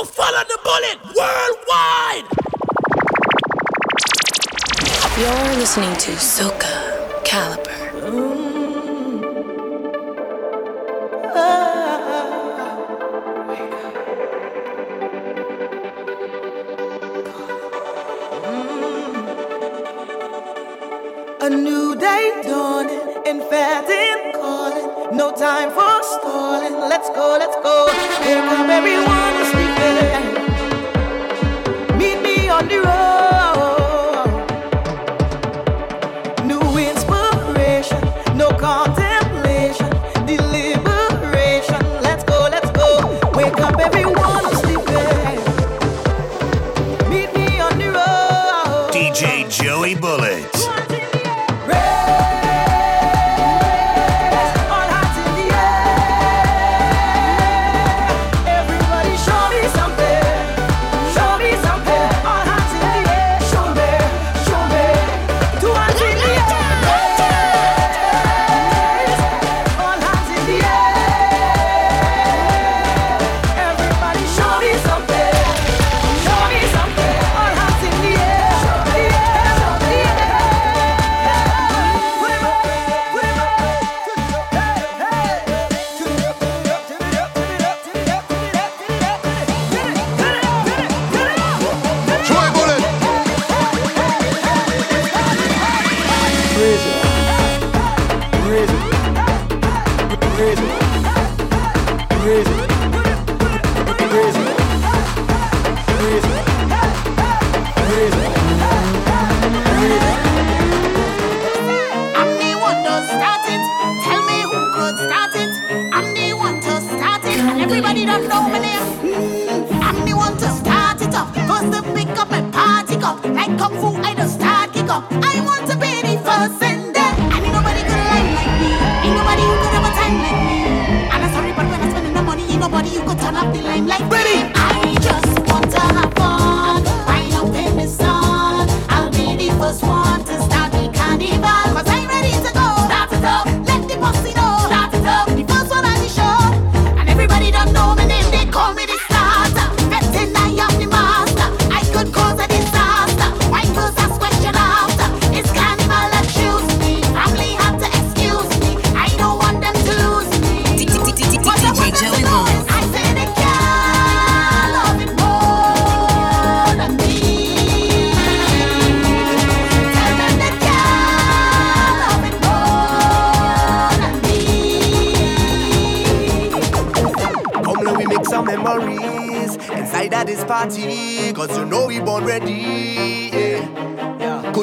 Yo, follow the bullet worldwide. You're listening to Soca Kaliber. A new day dawning, and in calling. No time for stalling. Let's go, let's go. Here come everyone on the road.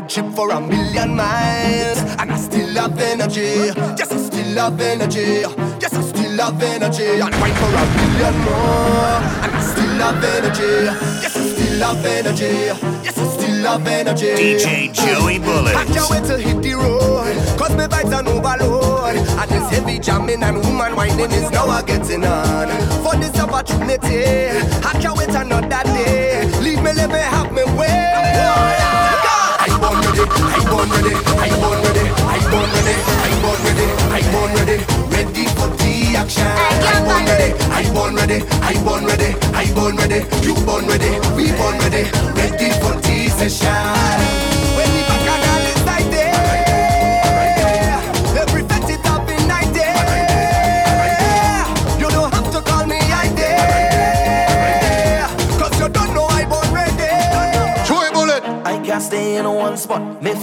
Yeah. Trip for a million miles. And I still have energy. Yes, I still have energy. Yes, I still have energy. And wine for a million more. And I still have energy. Yes, I still have energy. Yes, I still have energy. DJ Joey Bullet. I can't wait to hit the road. Cause my vibes are overload. And this heavy jamming and woman whining is now a getting on. For this opportunity, I can't wait another day. Leave me live and have me way. I born ready, I born ready, I born ready, I born ready, I born ready, I born ready, ready for the action. I born ready, I born ready, I born ready, I born ready, you born ready, we born ready, ready for the session.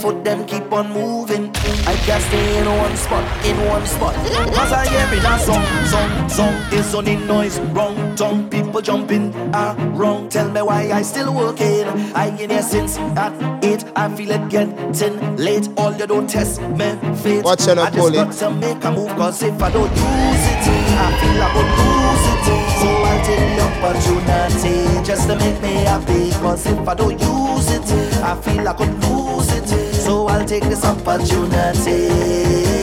Foot them keep on moving. I can't stay in one spot, in one spot. Cause I hear it a song, song, song. It's only noise, wrong tongue. People jumping around. Tell me why I still working. I in here since at eight. I feel it getting late. All you don't test me fate. Watch out, I just got to make a move. Cause if I don't use it, I feel I would lose it. So I'll take the opportunity just to make me happy. Cause if I don't use it, I feel I could lose it. So I'll take this opportunity.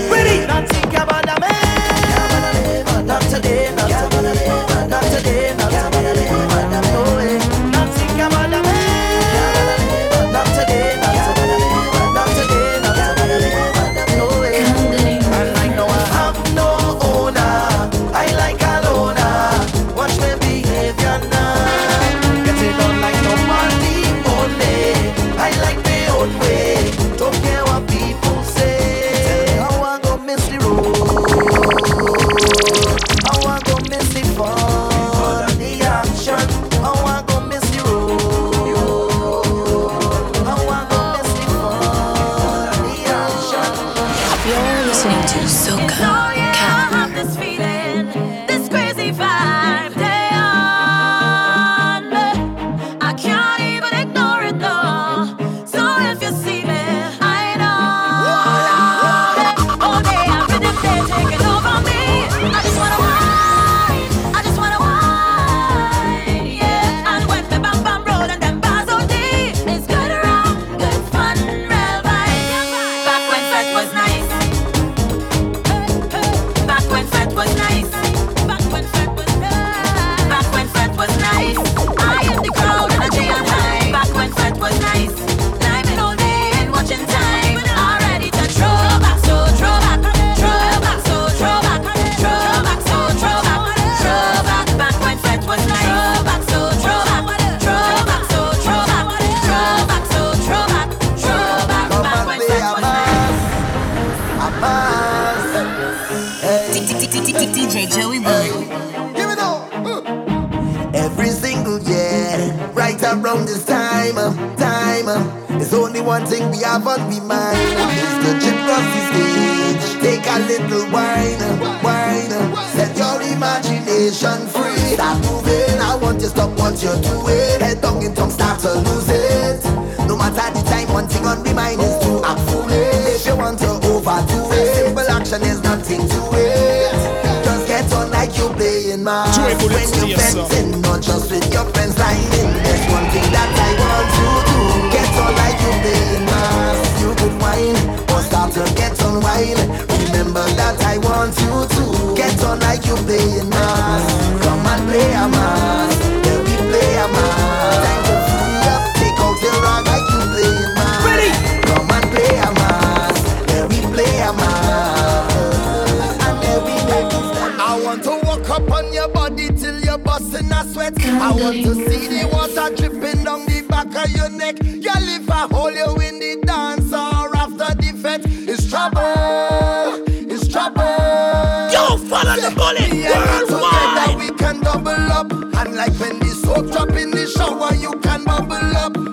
Ready? Not think about a man. Not today, not today, not today, not today. body till you're busting a sweat. I want to see the water dripping down the back of your neck. Your liver hold you in the dance or after the fete. It's trouble, it's trouble. Yo, follow the bullet. Me and together we can double up. And like when the soap drop in the shower, you can bubble up.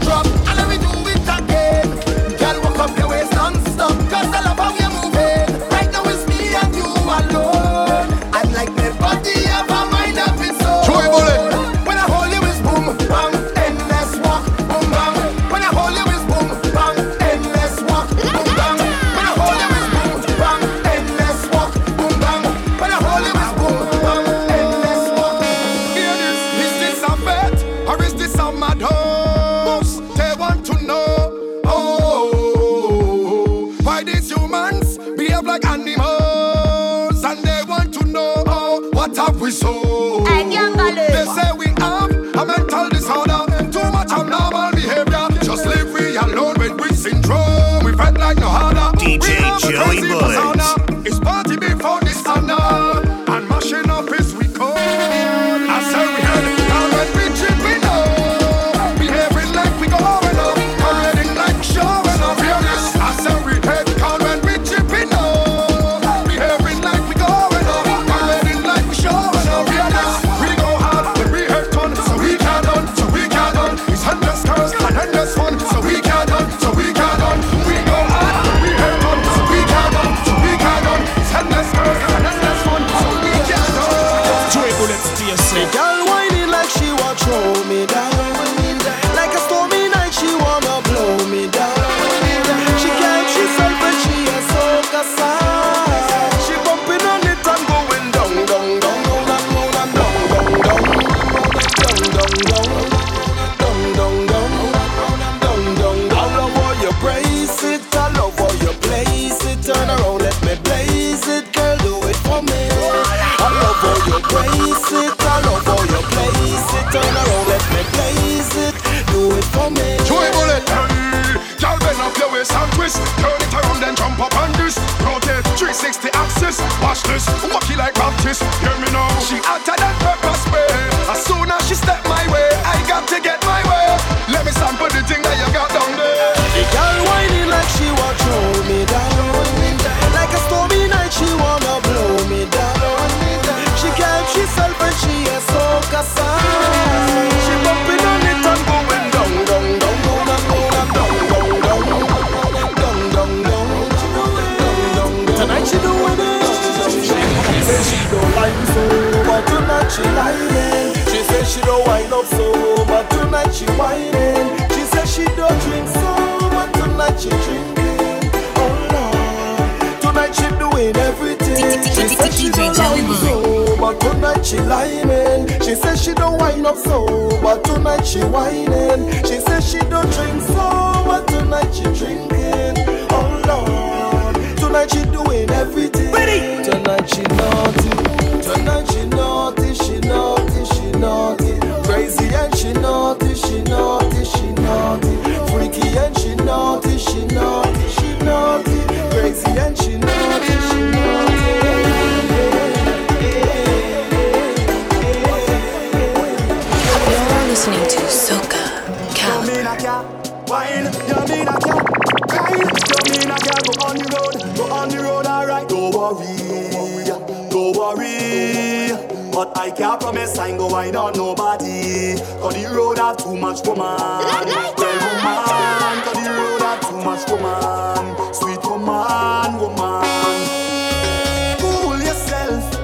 drop twist, turn it around and jump up on this. Rotate 360 axis, watch this, walkie like Baptist. Hear me now, she hotter than tonight she whining. She said she don't drink so, but tonight she drinking. Oh Lord, tonight she doing everything. She said she don't love so, but tonight she lying. She said she don't wind up so, but tonight she whining. She said she don't drink so, but tonight she drinking. Oh Lord, tonight she doing everything. I can't promise I ain't go wine on nobody. Cause the road have too much woman. Well, woman, cause the road have too much woman. Sweet woman, woman. Fool yourself.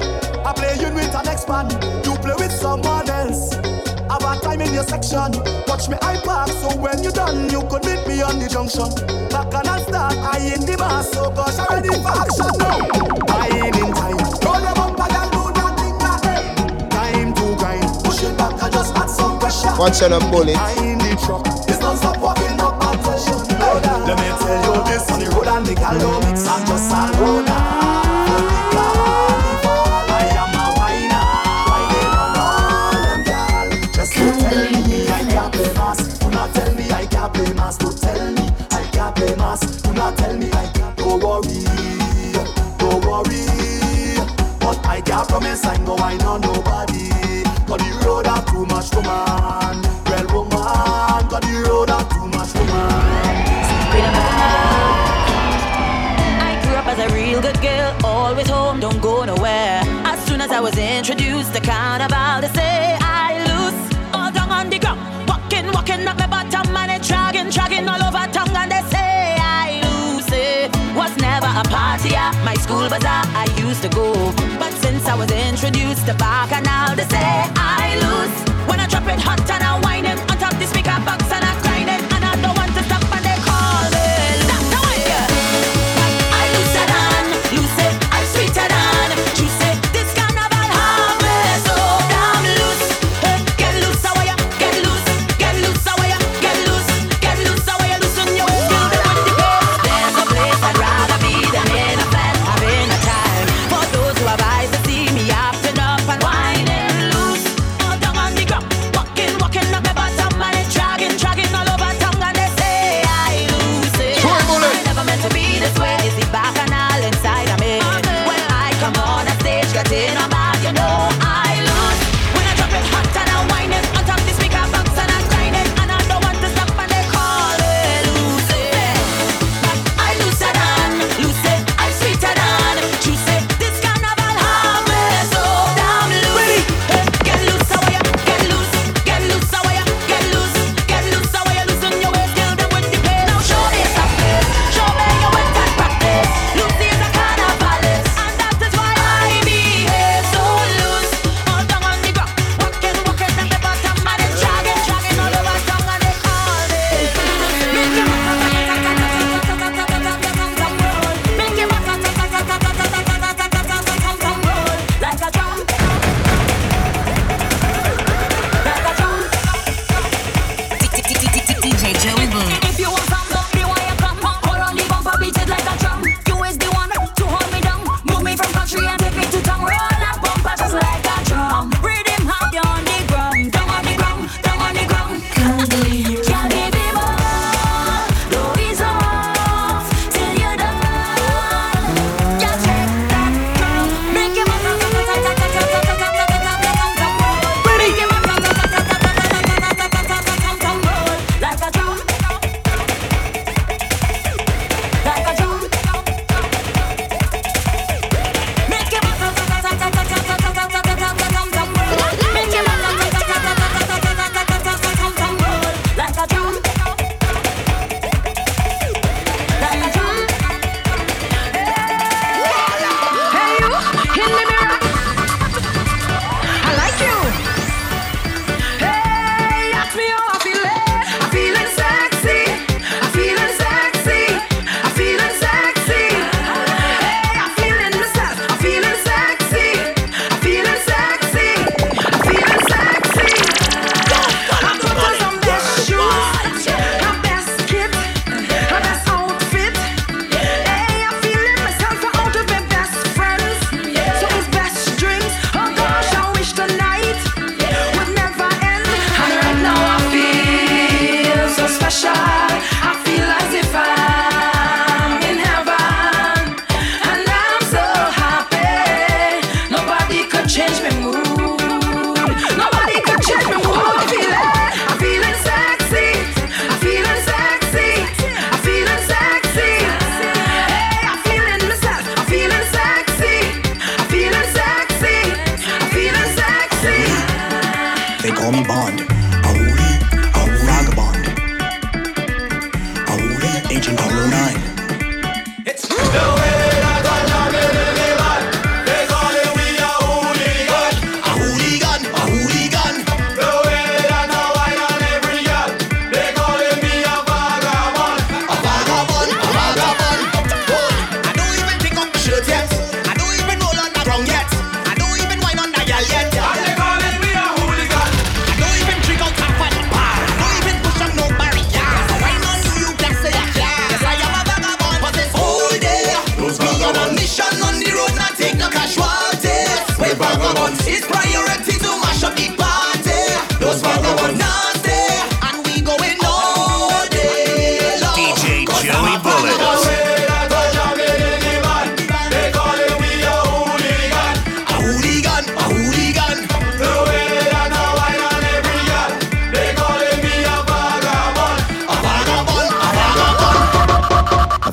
I play you with an ex-man. You play with someone else. Have a time in your section. Watch me I park so when you done, you could meet me on the junction. Back and I start, I in the mass, so gosh, I ready for action now. Watch bullet. In the truck. It's not stop up attention. Let me tell you this on the road and the don't just. A on. Just don't tell me I can't. Do not tell me I can't. Don't tell me I can't play mass. Do not tell me I can't. Don't worry, don't worry. But I can't promise I know I know nobody. Cause the road have too much woman. Well, was introduced to carnival, they say I lose all down on the ground. Walking, walking up my bottom, and it dragging, dragging all over tongue, and they say I lose it. Was never a party at my school bazaar, I used to go. But since I was introduced to Bacchanal, they say I lose. When I drop it hot and I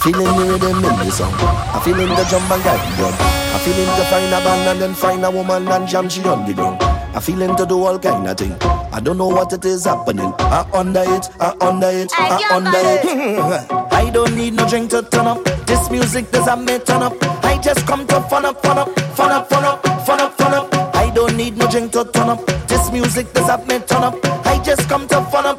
feeling the rhythm in the song. I'm feeling the jump and get the I'm feeling to find a band and then find a woman and jam she on the ground. I'm feeling to do all kind of thing. I don't know what it is happening. I under it, I under it, I, I under it. it. I don't need no drink to turn up. This music does I me turn up. I just come to fun up, fun up, fun up, fun up, fun up, fun up. I don't need no drink to turn up. This music does I me turn up. I just come to fun up.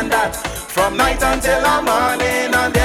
and that. From night until the morning and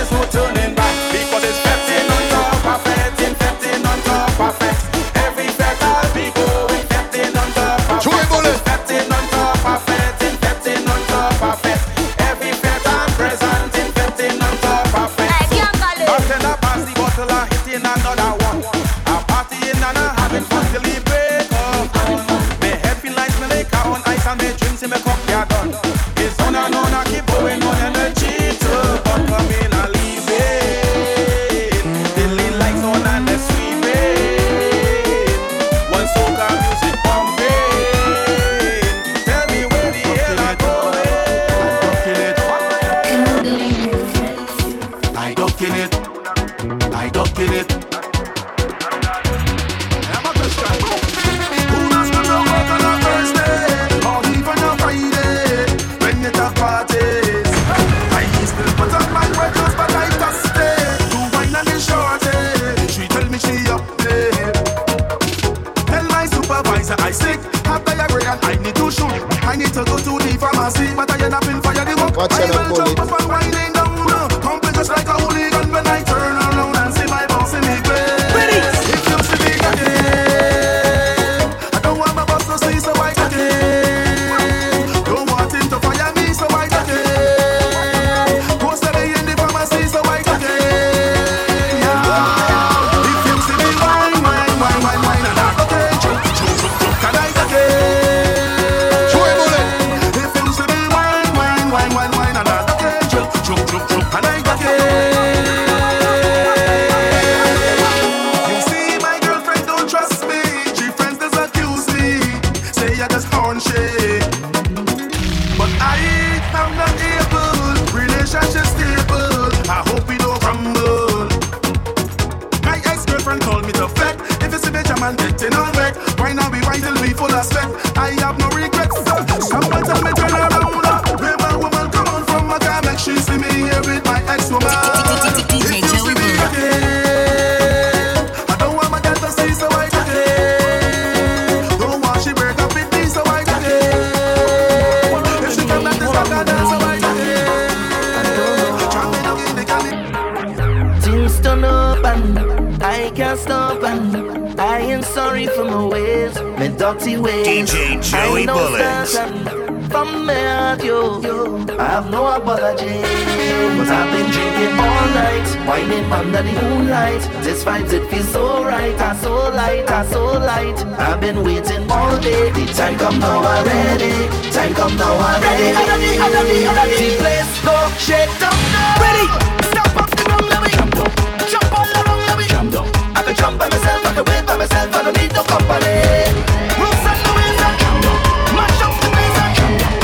under the moonlight. This vibes it feels so right, I so light, I so light. I've been waiting all day. The time come now I'm ready. Time come now I'm Ready, under the, under the, the place go shake down now. Ready, stop up the ground, let jump up, jump all around, let me jump up. I can jump by myself, I can wait by myself, I don't need no company.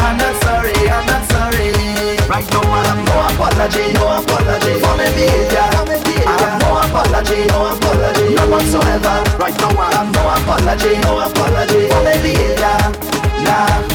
I'm not sorry, I'm not sorry. Right now I have no apology, no apology no apology, no whatsoever. Right now I have no apology, no apology for their behavior. Nah.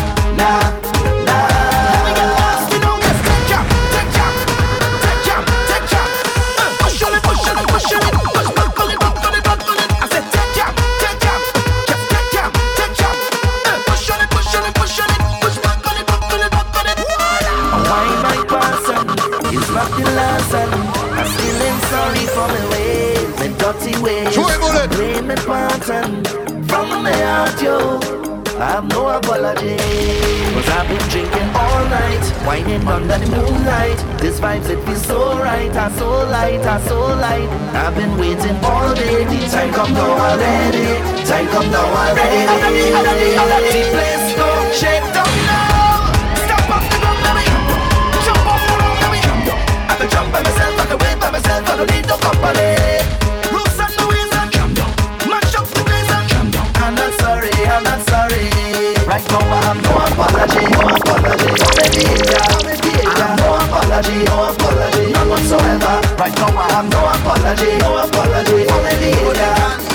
Cause I've been drinking all night, wining under the moonlight. This vibes, it feels so right, I so light, I so light. I've been waiting all day, the time come now already. Time come now already. let place go shake down now. Stop off the ground, mommy. Jump off the ground, me, I can jump by myself, I can wait by myself, I don't need no company. right now. I have no apology, no apology. No behavior, no behavior. I'm no apology, no apology. None whatsoever. Right now, I have no apology, no apology. No behavior.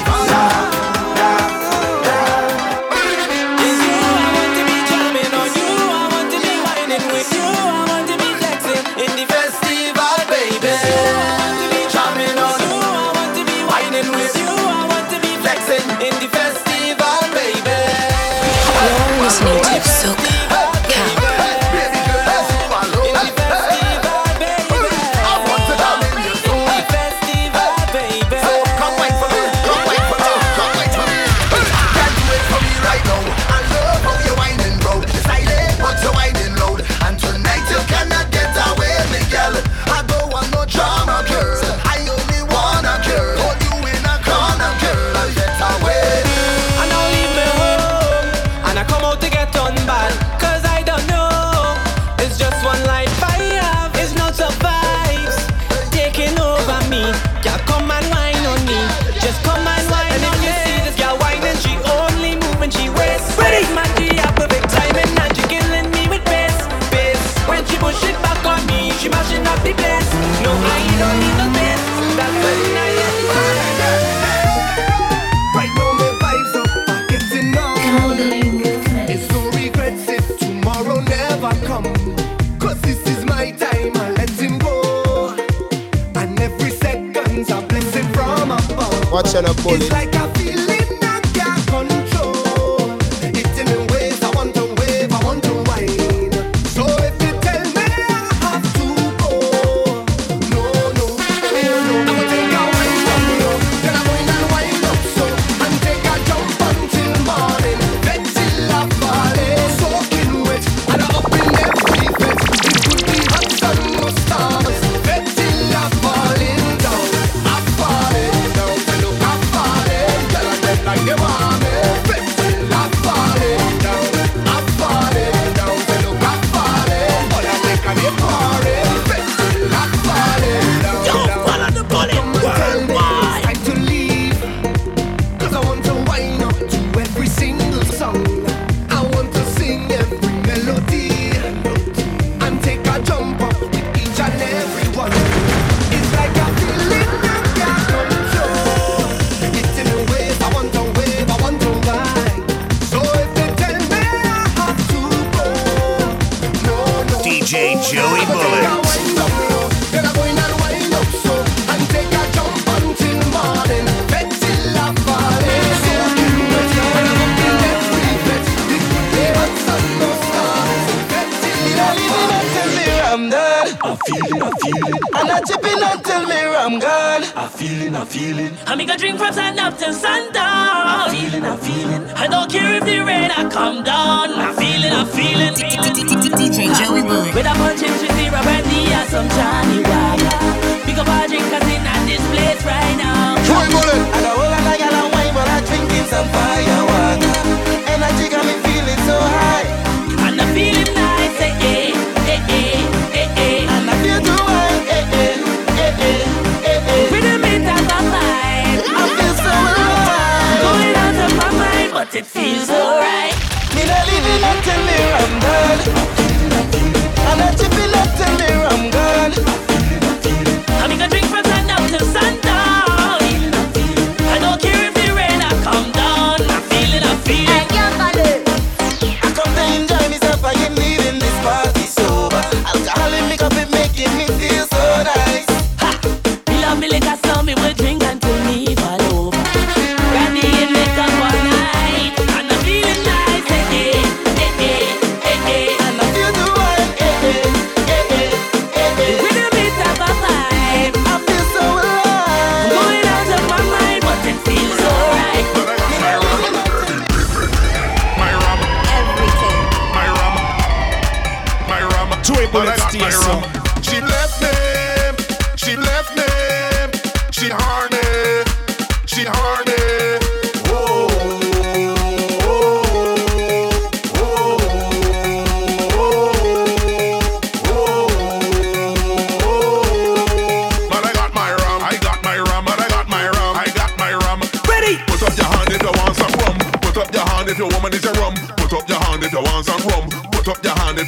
watching a bullet. It's like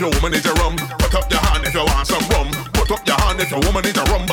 your woman is a rum. Put up your hand if you want some rum. Put up your hand if your woman is a rum.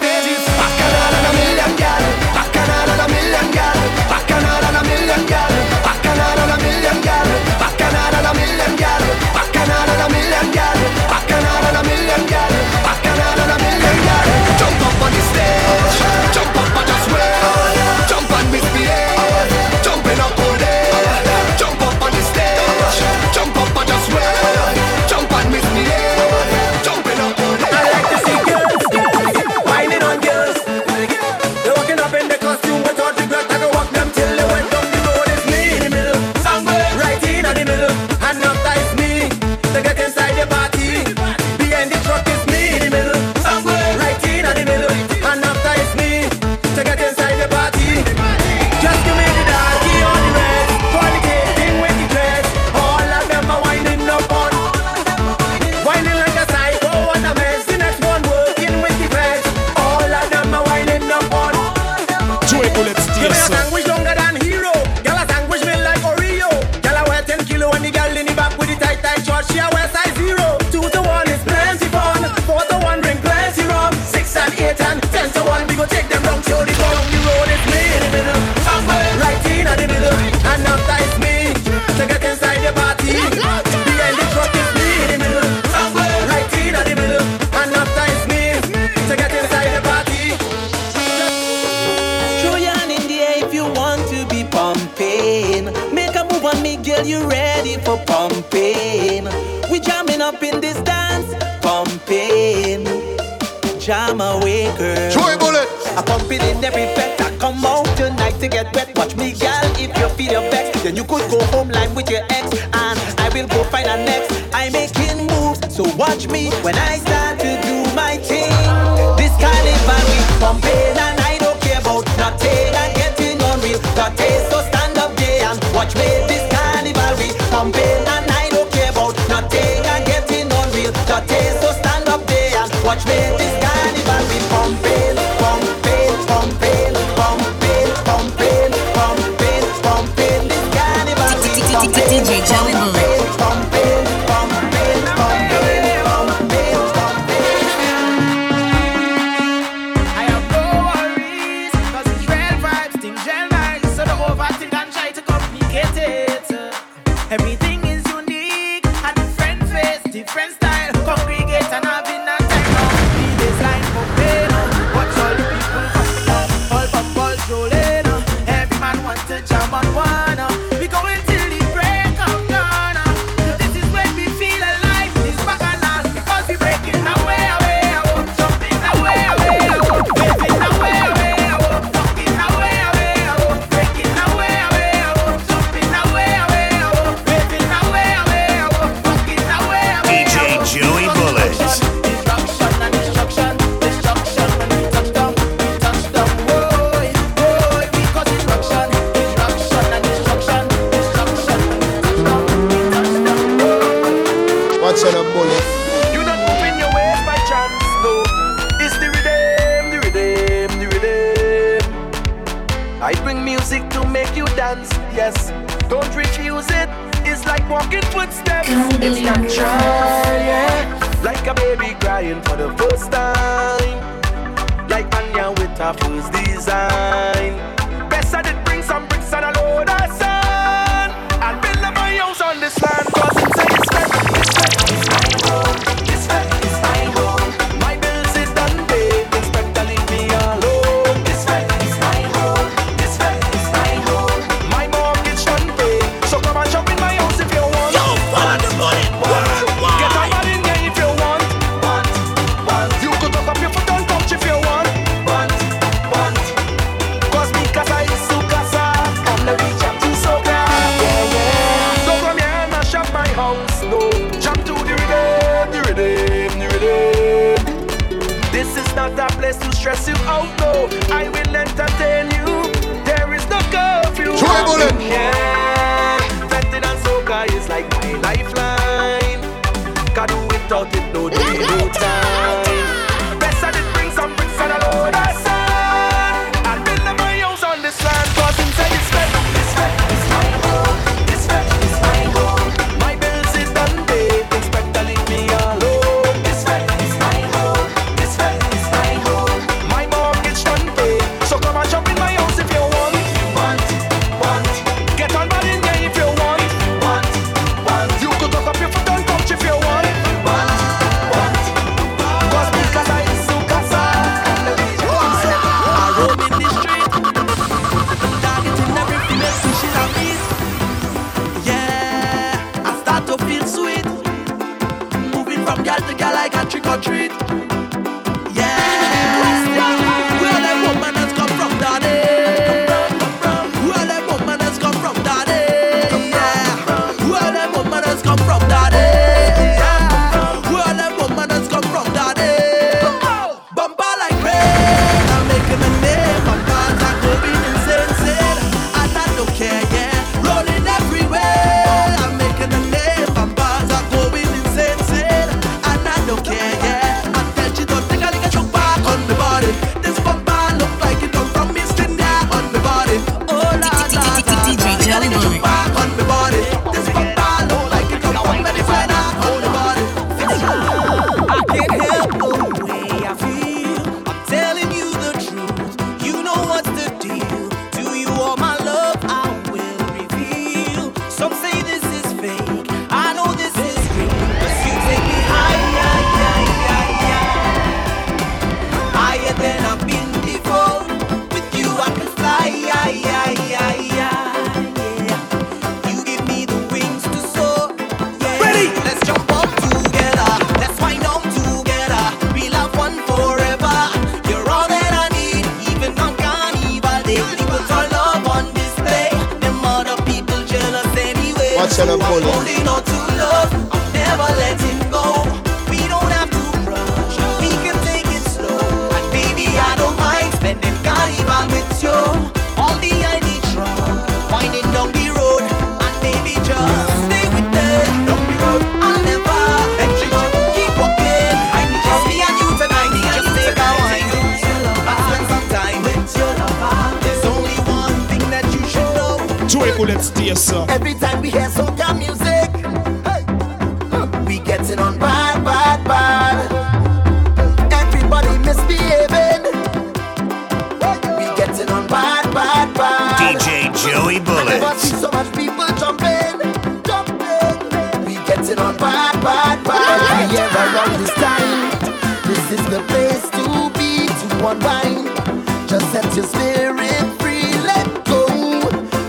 Mercedes. Mascarando unwind. Just set your spirit free, let go.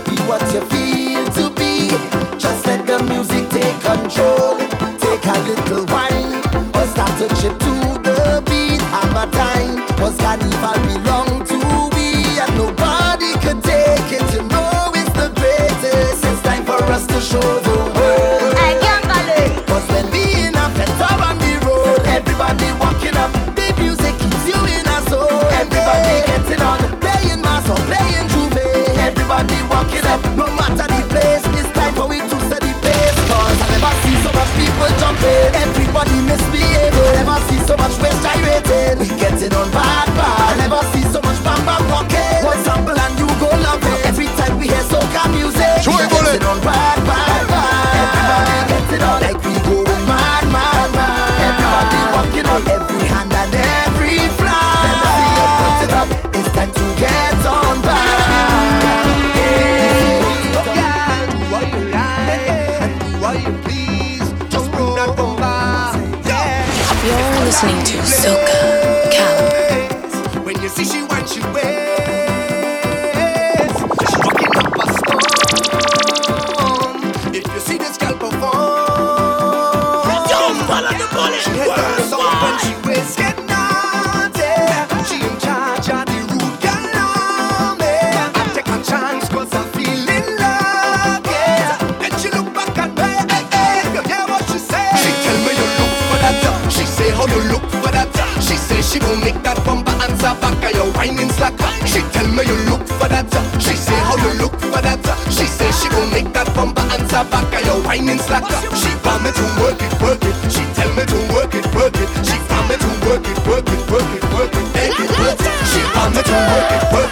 Be what you feel to be. Just let the music take control. Take a little right She tell me you look for that. She say how you look for that. She say she gon' make that bumper answer back. Are you whining slack? She want me to work it, work it. She tell me to work it, work it. She want me to work it, work it, work it, work it. Work it. She want me to work it, work it.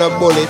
High. Watch on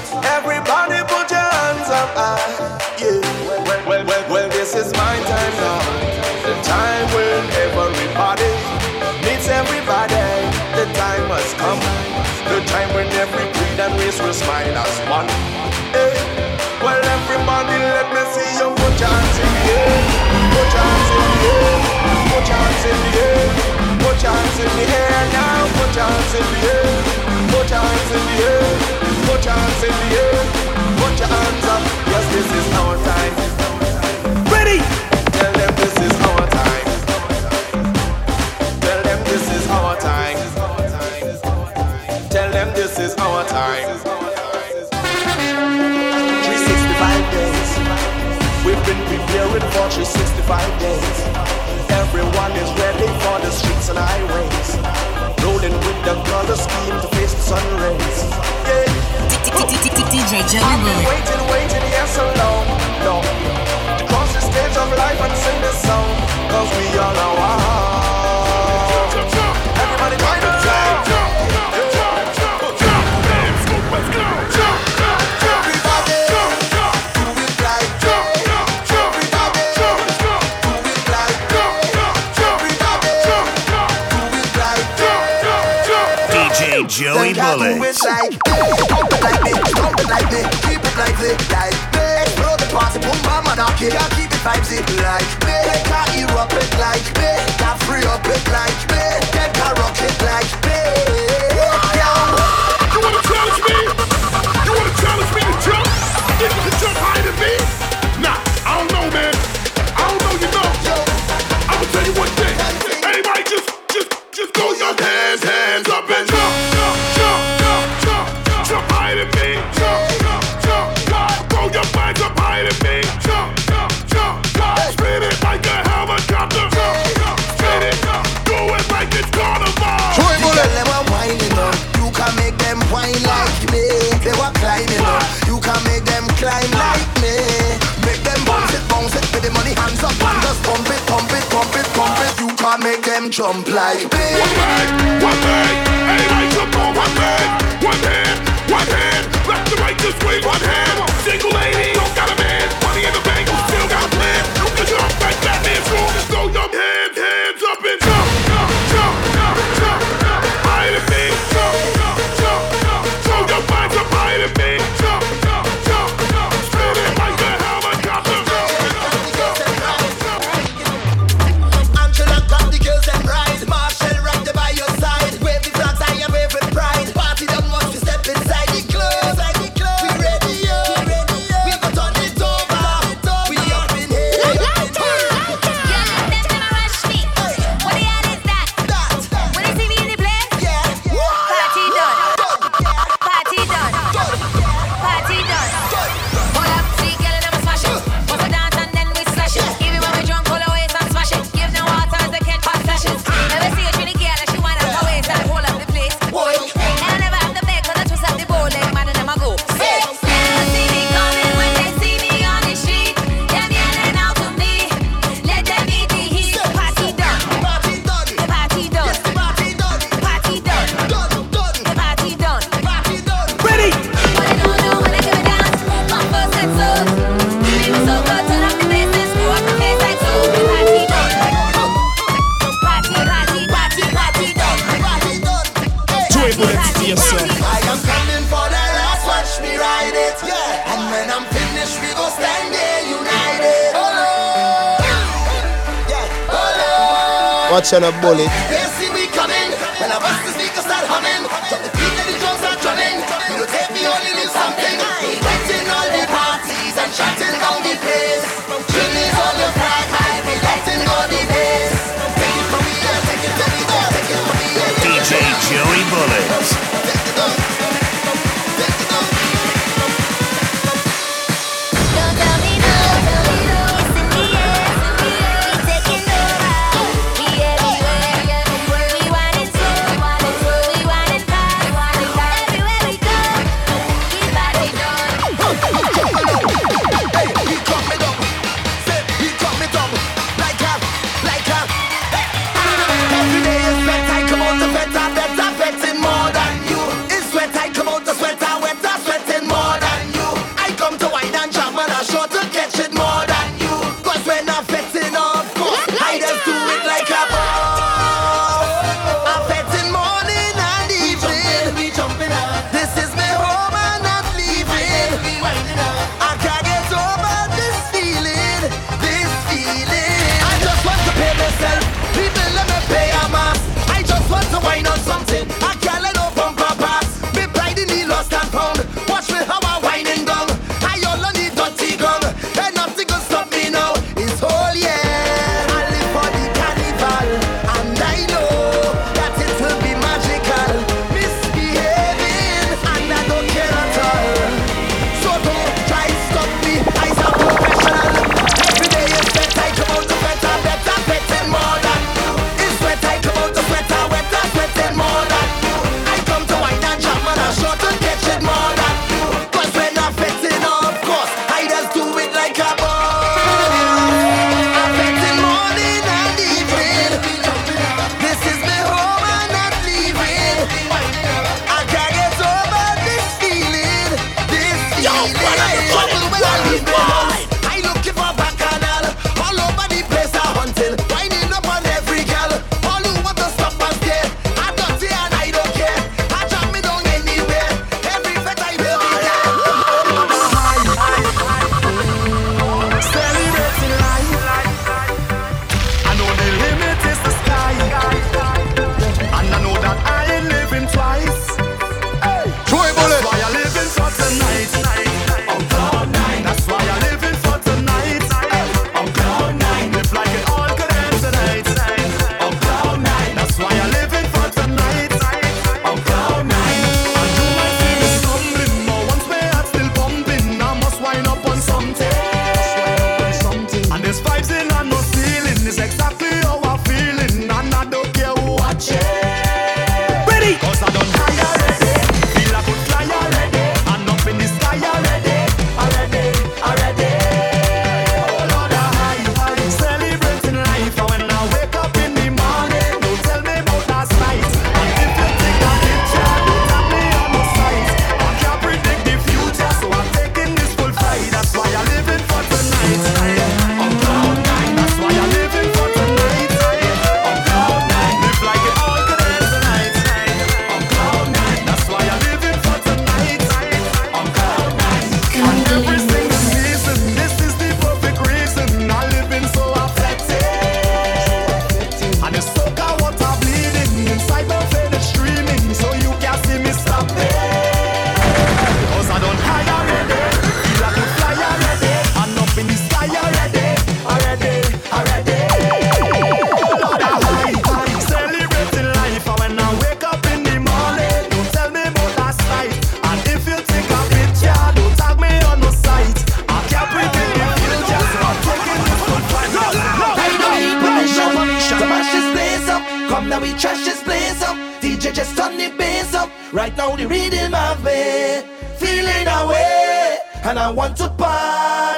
jump like me. Watch on a bullet.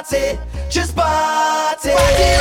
Party, just party. Joy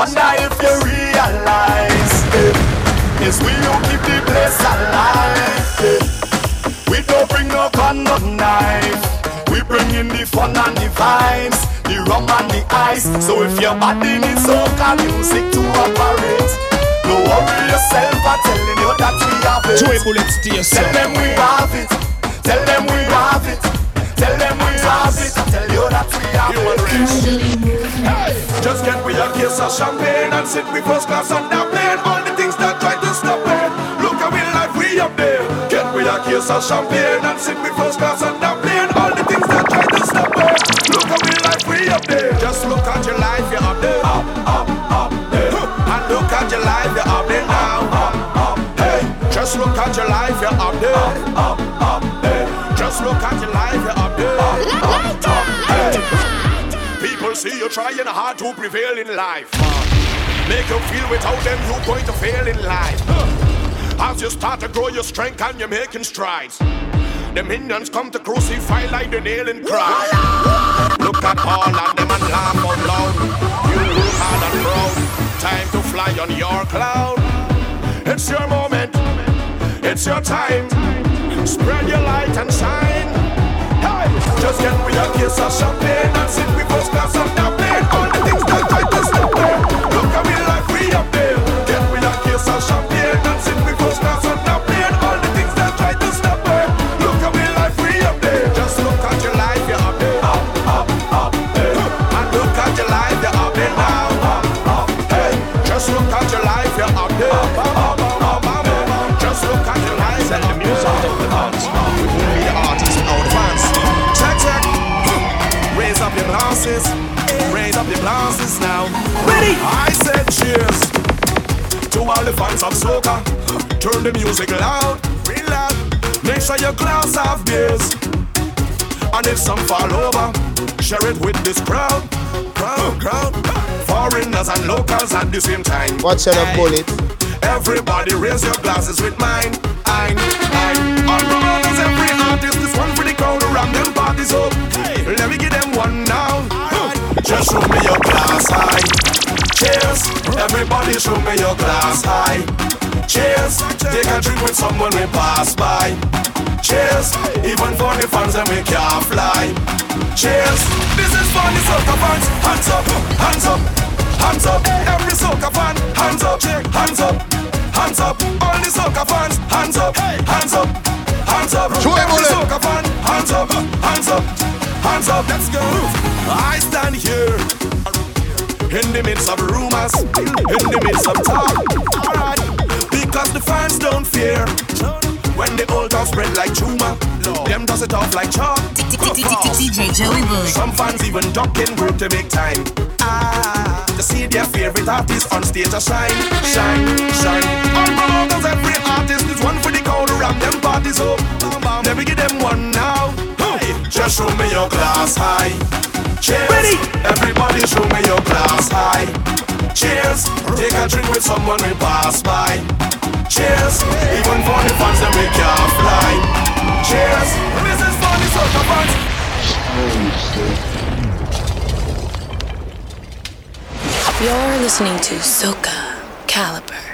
wonder if you realize it. It's we who keep the place alive. eh. We don't bring no gun, no knife. We bring in the fun and the vibes, the rum and the ice. So if your body needs soca music to operate, don't worry yourself. I'm telling you that we have it. Joy bullets to yourself. Tell them we have it. Tell them we have it. Tell them we have it. I tell you that we have it. Hey, just get with a case of champagne and sit with first class on that plane. All the things that try to stop it. Look how we life we up there. Get with a case of champagne and sit with first class on that plane. All the things that try to stop it. Look how we life we up there. Just look at your life, you're up there. Up, up, up there. And look at your life, you're up there now. Up, up, hey. Just look at your life, you're up there. Up, up, up there. Just look at your life, you're up there. People see you trying hard to prevail in life. Make you feel without them you're going to fail in life. As you start to grow your strength and you're making strides. The minions come to crucify like the nail in Christ. Look at all of them and laugh out loud. You look hard and proud. Time to fly on your cloud. It's your moment. It's your time. Spread your light and shine. Just get me a kiss of champagne and sit with first class on that plane. All the things that try to glasses. Raise up your glasses now. Ready? I said cheers to all the fans of soca. Turn the music loud, real loud. Make sure your glass have beers. And if some fall over, share it with this crowd. Crowd, crowd. Foreigners and locals at the same time. Watch out, a bullet. Everybody raise your glasses with mine. I, I, all promoters, every artist, this one for the crowd around them parties up. Let me give them one now. Just show me your glass high. Cheers, everybody show me your glass high. Cheers, take a drink with someone we pass by. Cheers, even for the fans that we can't fly. Cheers, this is for the soca fans. Hands up, hands up, hands up. Every soca fan, hands up, hands up, hands up. All the soca fans, hands up, hands up, hands up. Every soca fan, hands up, hands up, hands up. Let's go. I stand here in the midst of rumors, in the midst of talk. Alright, because the fans don't fear when the old dog spread like tumor. Them does it off like chalk. DJ Joey Bullet. Some fans even duck in group to make time. Ah, to see their favorite artist on stage to shine, shine, shine. All promoters, every artist is one for the them parties up. Let me give them one now. Hey, just show me your glass high. Cheers. Ready? Everybody show me your glass high. Cheers. Take a drink with someone we pass by. Cheers. Even for the fans that we can't fly. Cheers. This is for the soca fans. You're listening to Soca Kaliber.